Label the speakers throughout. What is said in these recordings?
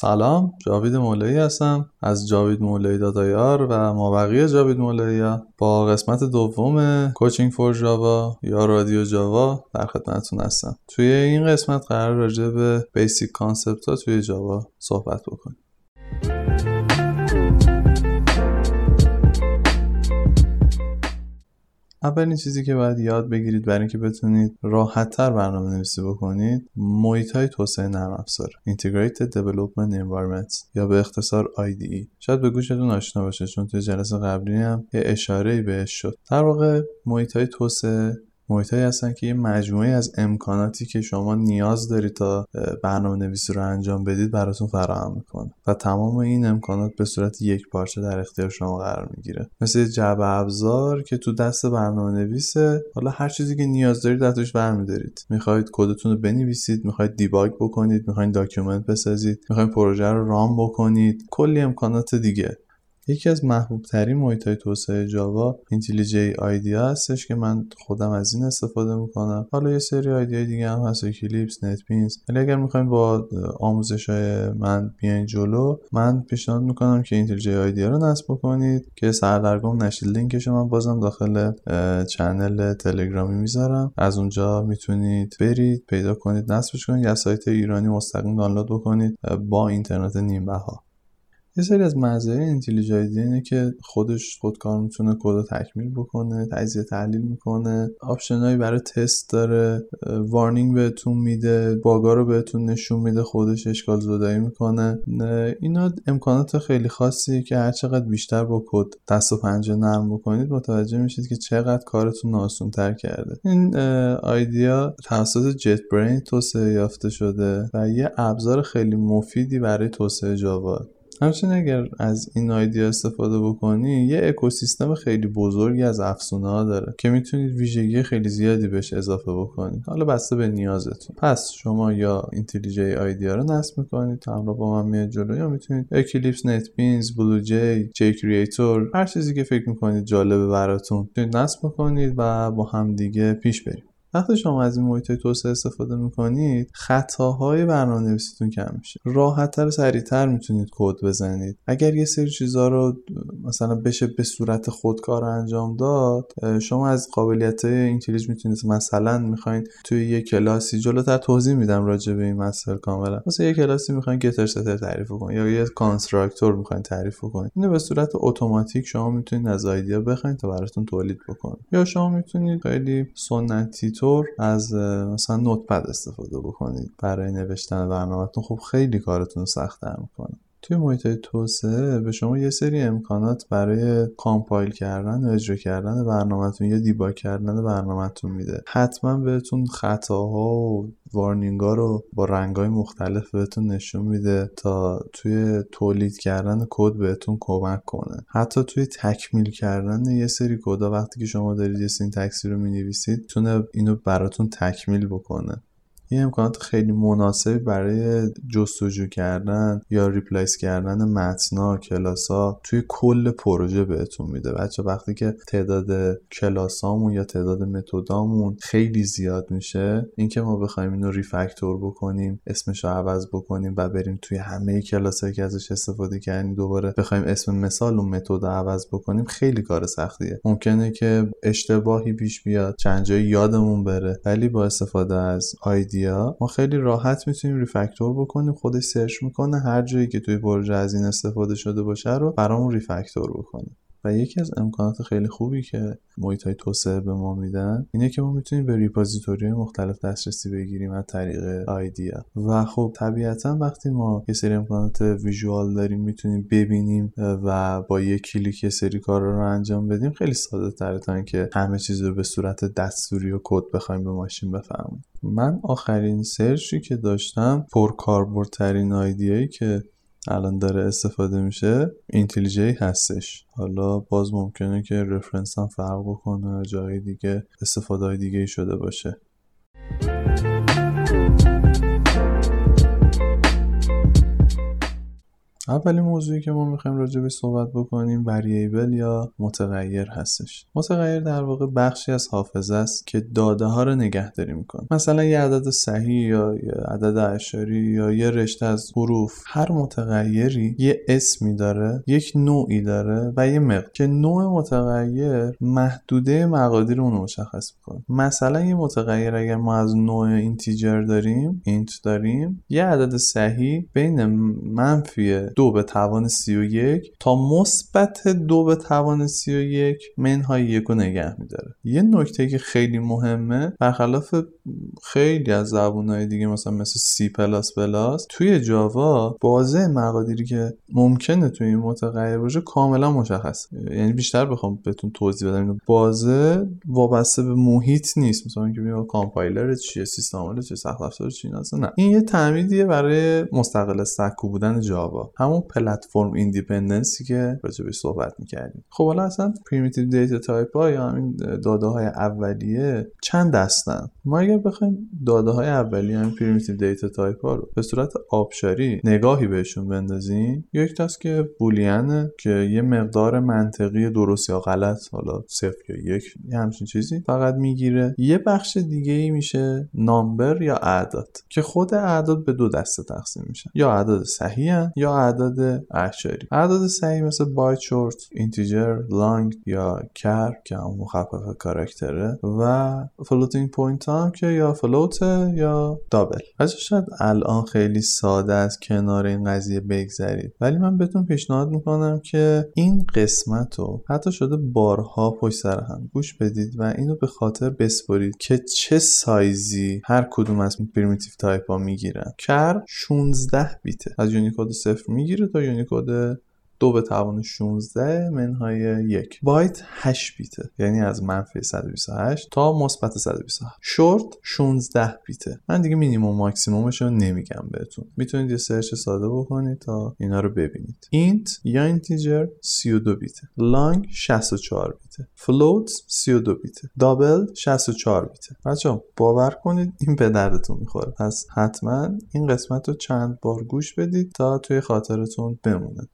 Speaker 1: سلام جاوید مولایی هستم از جاوید مولایی dot ir و مابقی جاوید مولایی با قسمت دوم coaching for جاوا یا رادیو جاوا در خدمتتون هستم. توی این قسمت قراره راجع به basic concept ها توی جاوا صحبت بکنیم. اولین چیزی که باید یاد بگیرید برای اینکه بتونید راحتتر برنامه نویسی بکنید محیط های توسعه نرم افزار Integrated Development Environment یا به اختصار IDE شاید به گوشتون آشنا باشه چون توی جلسه قبلی هم یه اشاره بهش شد. در واقع محیط های توسعه محیط هستن که یه مجموعه از امکاناتی که شما نیاز دارید تا برنامه نویسی رو انجام بدید براتون فراهم می‌کنه. و تمام این امکانات به صورت یک پارچه در اختیار شما قرار می‌گیره. مثل جعبه ابزار که تو دست برنامه نویسه حالا هر چیزی که نیاز دارید از توش برمیدارید. می‌خواید کدتون رو بنویسید می‌خواید debug بکنید می‌خواید document بسازید می‌خواید پروژه رو run بکنید. کلی امکانات دیگه. یکی از محبوب ترین محیط های توسعه جاوا IntelliJ IDEA هستش که من خودم از این استفاده می‌کنم. حالا یه سری IDE ها دیگه هم هست Eclipse NetBeans ولی اگر می‌خوایم با آموزش های من بیاین جلو من پیشنهاد می‌کنم که IntelliJ IDEA رو نصب بکنید که سردرگم نشید. لینکش من بازم داخل channel تلگرامی می‌ذارم. از اونجا می‌تونید برید پیدا کنید نصبش کنید. یا سایت ایرانی مستقیم دانلود بکنید. با اینترنت نیم بها یه سری از مزایای IntelliJ IDEA اینه که خودش خودکار می‌تونه کد تکمیل بکنه تجزیه تحلیل می‌کنه. option ایی برای تست داره warning بهتون میده bug ا رو بهتون نشون میده خودش اشکال زدایی می‌کنه. اینا امکانات خیلی خاصیه که هر چقدر بیشتر با کد دست و پنجه نرم بکنید متوجه میشید که چقدر کارتون آسون تر کرده. این IDEA توسط JetBrains توسعه یافته شده و یه ابزار خیلی مفیدی برای توسعه جاوا. همچنین اگر از این IDEA استفاده بکنی یه اکوسیستم خیلی بزرگی از افزونه ها داره که می‌تونید ویژگی خیلی زیادی بهش اضافه بکنید. حالا بسته به نیازتون. پس شما یا IntelliJ IDEA رو نصب می‌کنید همراه با من میاد جلو یا می‌تونید Eclipse NetBeans BlueJ JCreator هر چیزی که فکر می‌کنید جالبه براتون می‌تونید نصب بکنید و با هم دیگه پیش بریم وقتی شما از این محیط توسعه استفاده می‌کنید خطاهای برنامه نویسیتون کم میشه. راحتتر و سریعتر می‌تونید کد بزنید. اگر یه سری چیزها رو مثلا بشه به صورت خودکار انجام داد شما از قابلیت IntelliJ می‌تونید. مثلا می‌خواین توی یه کلاسی جلوتر توضیح میدم راجع به این مسئله کاملا. مثلا یه کلاسی می‌خواین getter setter تعریف کنید یا یه constructor می‌خواین تعریف کنید اینو به صورت اتوماتیک شما می‌تونید از IDEA بخواید تا براتون تولید بکنه. یا شما می‌تونید خیلی سنتی از مثلا Notepad استفاده بکنید برای نوشتن برنامهتون. خب خیلی کارتون سختتر می‌کنه. توی محیط توسعه به شما یه سری امکانات برای compile کردن و اجرا کردن برنامهتون یا debug کردن برنامهتون میده. حتما بهتون خطاها و warning ا رو با رنگای مختلف بهتون نشون میده تا توی تولید کردن کد بهتون کمک کنه. حتی توی تکمیل کردن یه سری کدا وقتی که شما دارید یه syntax ی رو می‌نویسید می‌تونه اینو براتون تکمیل بکنه. یه امکانات خیلی مناسبی برای جستجو کردن یا ریپلیس کردن متنا کلاسا توی کل پروژه بهتون میده. بچه وقتی که تعداد کلاسامون یا تعداد متدامون خیلی زیاد میشه اینکه ما بخوایم اینو ریفکتور بکنیم اسمش رو عوض بکنیم و بریم توی همه کلاسایی که ازش استفاده کردیم دوباره بخوایم اسم مثال اون متد عوض بکنیم خیلی کار سختیه. ممکنه که اشتباهی پیش بیاد چند جایی یادمون بره ولی با استفاده از آیدی ما خیلی راحت می‌تونیم refactor بکنیم خودش search می‌کنه هر جایی که توی پروژه از این استفاده شده باشه رو برامون refactor بکنه. و یکی از امکانات خیلی خوبی که محیط های توسعه به ما میدن اینه که ما می‌تونیم به repository مختلف دسترسی بگیریم از طریق IDE ها. و خب طبیعتا وقتی ما یه سری امکانات visual داریم می‌تونیم ببینیم و با یک کلیک یه سری کار رو انجام بدیم خیلی ساده تره تا اینکه همه چیز رو به صورت دستوری و کد بخوایم به ماشین بفهمونیم. من آخرین search ی که داشتم پرکاربردترین IDE ایی که الان داره استفاده میشه اینتلیجی هستش. حالا باز ممکنه که رفرنس هم فرق بکنه جای دیگه استفاده های دیگه شده باشه. اولین موضوعی که ما می‌خوایم راجع به صحبت بکنیم وریبل یا متغیر هستش. متغیر در واقع بخشی از حافظه است که داده ها رو نگهداری می‌کنه. مثلا یه عدد صحیح یا یه عدد اشاری یا یه رشته از حروف هر متغیری یه اسمی داره یک نوعی داره و یه مقدار. که نوع متغیر محدوده مقادیر اون مشخص می‌کنه. مثلا یه متغیر اگر ما از نوع اینتیجر داریم int داریم یه عدد صحیح بین منفی دو به توان سی و یک تا مثبت دو به توان سی و یک منهای یک رو نگه میداره. یه نکته که خیلی مهمه برخلاف خیلی از زبونهای دیگه مثلا مثل سی پلاس پلاس توی جاوا بازه مقادیری که ممکنه توی این متغیر باشه کاملا مشخص یعنی بیشتر بخوام بهتون توضیح بدم بازه وابسته به محیط نیست. مثلا که بگم کامپایلر چیه سیستم عامل چیه سخت افزار چیه نه. این یه تمهیدیه برای مستقل سکو بودن جاوا. همون platform independency که راجع به صحبت می‌کردیم. خب حالا اصلا primitive data type ها یا همین داده های اولیه چند دستن؟ ما اگر بخوایم داده های اولیه همین primitive data type ها رو به صورت آبشاری نگاهی بهشون بندازیم یک دست که boolean ه که یه مقدار منطقی درست یا غلط حالا صفر یا یک یه همچین چیزی فقط می‌گیره. یه بخش دیگه ای میشه number یا اعداد که خود اعداد به دو دسته تقسیم میشن یا اعداد صحیح یا اعشاری اعداد صحیح مثل byte short integer long یا char که هم مخفف character ه و floating point هم که یا float یا double. از شاید الان خیلی ساده از کنار این قضیه بگذرید. ولی من بهتون پیشنهاد می‌کنم که این قسمت رو حتی شده بارها پشت سر هم گوش بدید و اینو به خاطر بسپرید که چه سایزی هر کدوم از primitive type ها می‌گیرن. char 16 بیته. از Unicode صفر می‌گیره تا Unicode دو به توان 16 منهای یک. byte 8 بیته. یعنی از منفی 128 تا مثبت 128 شورت 16 بیته. من دیگه مینیمم ماکسیمومش رو نمیگم بهتون. می‌تونید یه search ساده بکنید تا اینا رو ببینید. int یا integer 32 بیته. لانگ 64 بیته. فلوت 32 بیته. دابل 64 بیته. بچه باور کنید این به دردتون می‌خوره. پس حتما این قسمت رو چند بار گوش بدید تا توی خاطرتون بمونه.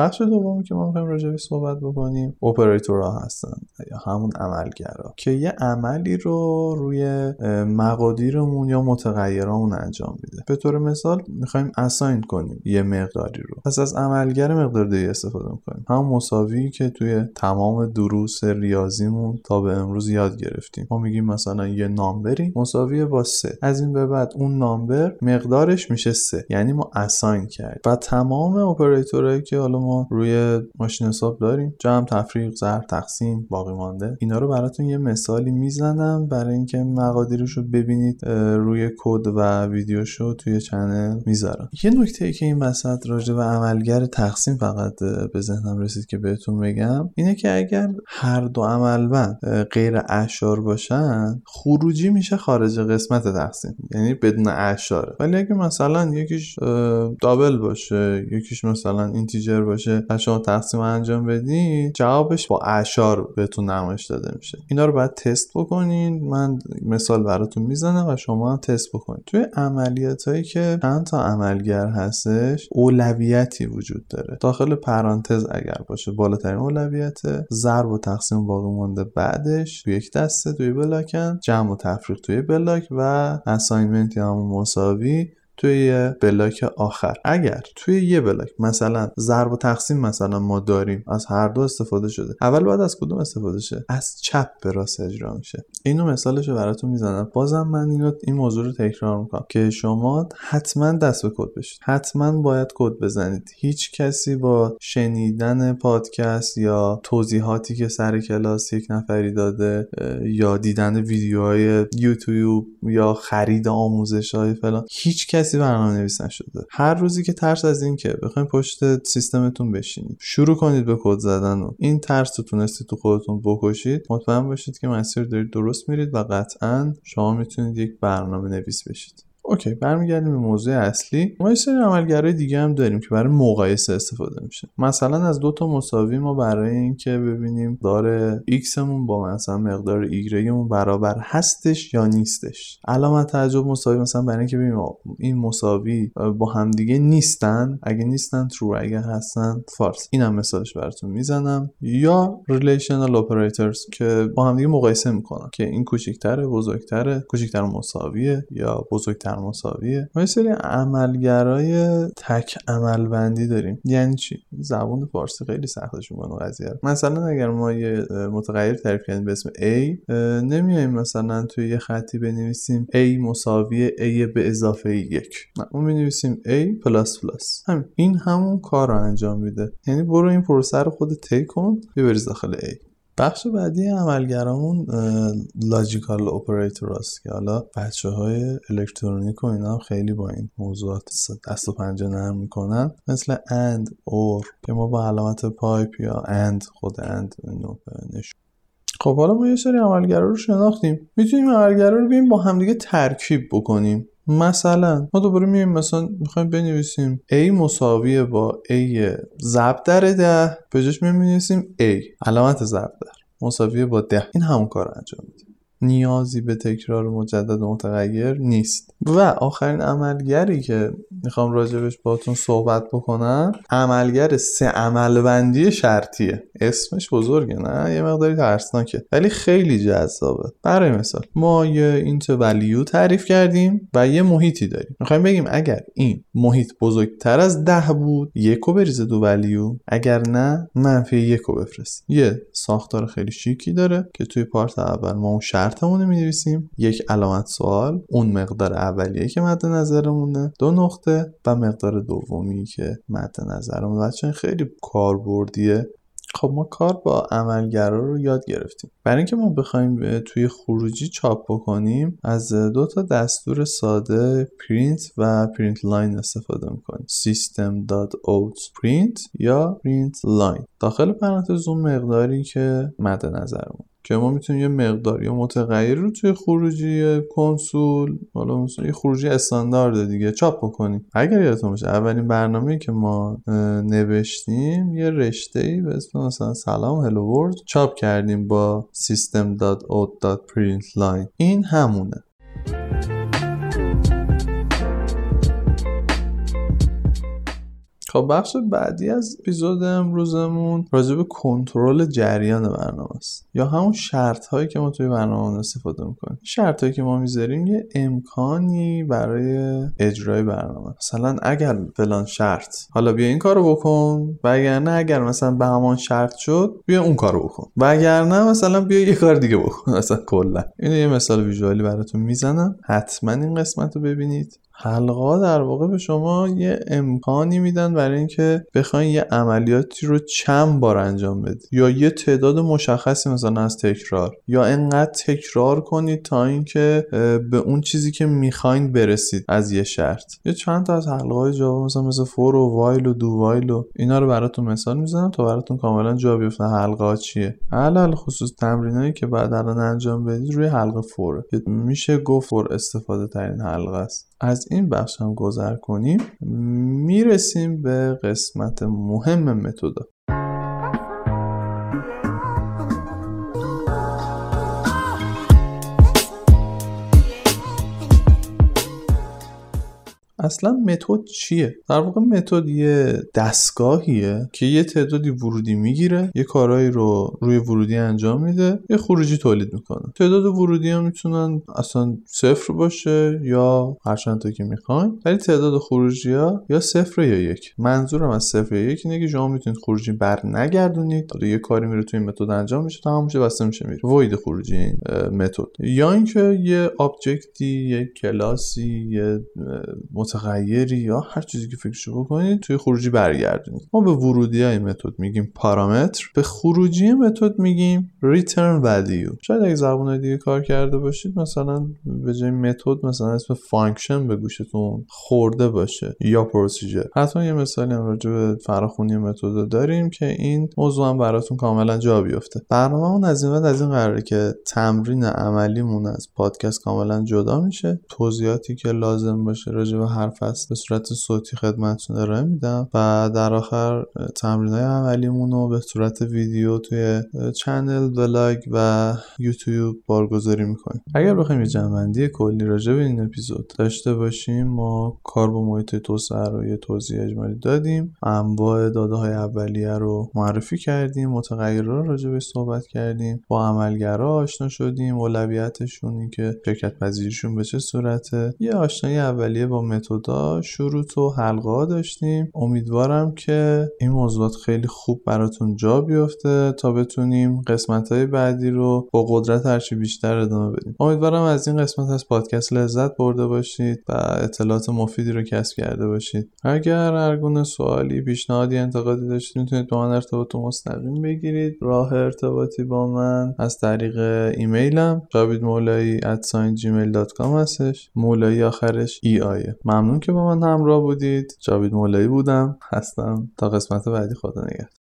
Speaker 1: بخش دومی که ما می‌خوایم راجع صحبت بکنیم اپراتورها هستن یا همون عملگرا که یه عملی رو روی مقادیرمون یا متغیرامون انجام میده. به طور مثال می‌خوایم اساین کنیم یه مقداری رو. پس از عملگر مقدار دیگه استفاده می‌کنیم. همون مساوی که توی تمام دروس ریاضیمون تا به امروز یاد گرفتیم. ما میگیم مثلا یه نامبری مساوی با سه. از این به بعد اون نامبر مقدارش میشه سه. یعنی ما اساین کرد و تمام اپراتورهایی که حالا روی ماشین حساب داریم. جمع تفریق ضرب تقسیم باقی مانده. اینا رو براتون یه مثالی می‌زنم برای اینکه مقادیرش رو ببینید روی کد و ویدیوشو توی channel می‌ذارم. یه نکته ای که این وسط راجع به عملگر تقسیم فقط به ذهنم رسید که بهتون بگم اینه که اگر هر دو عملوند غیر اعشار باشن خروجی میشه خارج قسمت تقسیم. یعنی بدون اعشاره ولی اگه مثلا یکیش double باشه یکیش مثلا integer باشه و شما تقسیم انجام بدین جوابش با اعشار بهتون نمایش داده میشه. اینا رو باید تست بکنین. من مثال براتون می‌زنم و شما هم تست بکنید توی عملیات هایی که چند تا عملگر هستش اولویتی وجود داره. داخل پرانتز اگر باشه بالاترین اولویت ضرب و تقسیم باقی مونده بعدش توی یک دسته توی block ان جمع و تفریق توی block و assignment یا همون مساوی توی block آخر. اگر توی یه block مثلا ضرب و تقسیم مثلا ما داریم از هر دو استفاده شده. اول باید از کدوم استفاده شه؟ از چپ به راست اجرا میشه. اینو مثالش رو براتون می‌زنم. بازم من اینو این موضوع رو تکرار می‌کنم که شما حتما دست به کد بشید. حتما باید کد بزنید. هیچ کسی با شنیدن پادکست یا توضیحاتی که سر کلاس یک نفری داده یا دیدن ویدیوهای یوتیوب یا خرید آموزش های فلان هیچ کسی کسی برنامه نویس نشده. هر روزی که ترس از این که بخواید پشت سیستمتون بشینید شروع کنید به کد زدن و این ترس رو تونستید تو خودتون بکشید مطمئن باشید که مسیر دارید درست میرید و قطعا شما می‌تونید یک برنامه نویس بشید. okay برمیگردیم به موضوع اصلی. ما یه سری عملگرای دیگه هم داریم که برای مقایسه استفاده میشه. مثلا از دو تا مساوی ما برای اینکه ببینیم داره x مون با مثلا مقدار ایگرگمون برابر هستش یا نیستش. علامت تعجب مساوی مثلا برای اینکه ببینیم این مساوی با همدیگه نیستن. اگه نیستن ترو اگه هستن فالس اینم مثالش براتون می‌زنم. یا ریلیشنال اپراتورز که با همدیگه مقایسه می‌کنن که این کوچیکتره بزرگتره کوچیکتر مساویه یا بزرگتر مساویه ما یه سری عملگرای تک عمل بندی داریم. یعنی چی؟ زبون فارسی خیلی سختش می‌کنه قضیه مثلا اگر ما یه متغیر تعریف کردیم به اسم A نمیایم مثلا توی یه خطی بنویسیم A مساوی A به اضافه یک. می‌نویسیم A plus plus. همین. این همون کار رو انجام میده. یعنی برو این پروسه رو خودت طی کن بریز داخل A. بخش بعدی عملگرامون logical operator هاست که حالا بچه های الکترونیک و اینا خیلی با این موضوعات دست و پنجه نرم می‌کنن. مثل and or که ما با علامت pipe یا and خود and اینو نشون خب حالا ما یه سری عملگرا رو شناختیم. می‌تونیم عملگرا رو بیم با همدیگه ترکیب بکنیم. مثلا ما دوباره میایم مثلا می‌خوایم بنویسیم a مساویه با a ضرب در ده. به جاش می‌نویسیم a علامت ضرب در. مساویه با ده. این همون کار انجام میده. نیازی به تکرار مجدد متغیر نیست. و آخرین عملگری که می‌خوام راجبش باتون صحبت بکنم عملگر سه عملبندی شرطیه. اسمش بزرگه نه؟ یه مقداری ترسناکه. ولی خیلی جذابه. برای مثال ما یه اینت ولیو تعریف کردیم و یه محیطی داریم. می‌خوایم بگیم اگر این محیط بزرگتر از ده بود یکو بریزه دو value اگر نه منفی یکو بفرست. یه ساختار خیلی شیکی داره که توی part اول ما اون شرطمون می نویسیم یک علامت سوال اون مقدار اولیه که مد نظرمونه. دو نقطه و مقدار دومی که مد نظرمونه. بچه ها خیلی کاربردیه. خب ما کار با عملگرا رو یاد گرفتیم. برای اینکه ما بخوایم توی خروجی چاپ بکنیم از دو تا دستور ساده پرینت و print line استفاده می‌کنیم. system.out print یا print line. داخل پرانتز اون مقداری که مد نظرمون که ما می‌تونیم یه مقدار یا متغیر رو توی خروجی کنسول حالا مثلا یه خروجی استاندارد دیگه چاپ بکنیم. اگر یادتون باشه اولین برنامه‌ای که ما نوشتیم یه رشته ای به اسم مثلا سلام هلو ورد چاپ کردیم با system.out.println این همونه. خب بخش بعدی از اپیزود امروزمون راجع به کنترل جریان برنامه است. یا همون شرط هایی که ما توی برنامه استفاده می‌کنیم. شرط هایی که ما می‌ذاریم یه امکانی برای اجرای برنامه. مثلا اگر فلان شرط حالا بیا این کارو بکن و اگر نه اگر مثلا به همان شرط شد بیا اون کارو بکن. و اگر نه مثلا بیا یه کار دیگه بکن. مثلا کلا. اینو یه مثال ویژوالی براتون می‌زنم. حتما این قسمت رو ببینید. حلقا در واقع به شما یه امکانی میدن برای اینکه بخواین یه عملیاتی رو چند بار انجام بدید یا یه تعداد مشخصی مثلا از تکرار. یا انقدر تکرار کنید تا اینکه به اون چیزی که می‌خواین برسید از یه شرط. یه چند تا از حلقه های جاوا مثلا مثل فور و وایل و دو وایل و اینا رو براتون مثال می‌زنم تا براتون کاملا جا بیفته حلقه چیه. علل خصوص تمرینایی که بعد الان انجام بدید روی حلقه فوره میشه گفت فور استفاده ترین حلقه است. از این بخش هم گذر کنیم می‌رسیم به قسمت مهم متودا اصلا متد چیه؟ در واقع متد یه دستگاهیه که یه تعدادی ورودی می‌گیره یه کارهایی رو روی ورودی انجام میده یه خروجی تولید می‌کنه. تعداد ورودی ها می‌تونن اصلا صفر باشه یا هر چند تا که می‌خواین ولی تعداد خروجی ها یا صفر یا یک. منظورم از صفر یا یک اینه که شما می‌تونید خروجی بر نگردونید. یه کاری میره توی متد انجام میشه تمام میشه بسته میشه میره. وید خروجی این متد. یا اینکه یه object ی یه کلاسی یه متغیری یا هر چیزی که فکرشو بکنید توی خروجی برگردونید ما به ورودی های متد میگیم پارامتر به خروجی متد میگیم return value. شاید اگه زبون دیگه کار کرده باشید مثلا به جای متد مثلا اسم function به گوشتون خورده باشه یا procedure حتما یه مثالی هم راجع به فراخونی متد داریم که این موضوع هم براتون کاملا جا بیفته. برنامه‌مون از این از این قراره که تمرین عملیمون از پادکست کاملا جدا میشه. توضیحاتی که لازم باشه راجع به هر فصل به صورت صوتی خدمتتون ارائه میدم و در آخر تمرین های عملیمون رو به صورت ویدیو توی چنل ولاگ و یوتیوب بارگذاری می‌کنیم. اگر بخوایم یه جنبندی کلی راجع به این اپیزود داشته باشیم ما کار با محیط توسعه رو یه توضیح اجمالی دادیم. انواع داده های اولیه رو معرفی کردیم متغیرها رو راجع به صحبت کردیم با عملگرا آشنا شدیم اولویتشون این که شرکت پذیریشون به چه صورته. یه آشنایی اولیه با متدا شروط و حلقه داشتیم. امیدوارم که این موضوعات خیلی خوب براتون جا بیفته تا بتونیم قسمت های بعدی رو با قدرت هرچی بیشتر ادامه بدیم. امیدوارم از این قسمت از پادکست لذت برده باشید و اطلاعات مفیدی رو کسب کرده باشید. اگر هر گونه سوالی پیشنهادی انتقادی داشتید می‌تونید با من ارتباط مستقیم بگیرید. راه ارتباطی با من از طریق ایمیلم. جاوید مولایی gmail.com هستش. مولایی آخرش ای آیه. ممنون که با من همراه بودید. جاوید مولایی بودم. هستم. تا قسمت بعدی خدا نگهدار.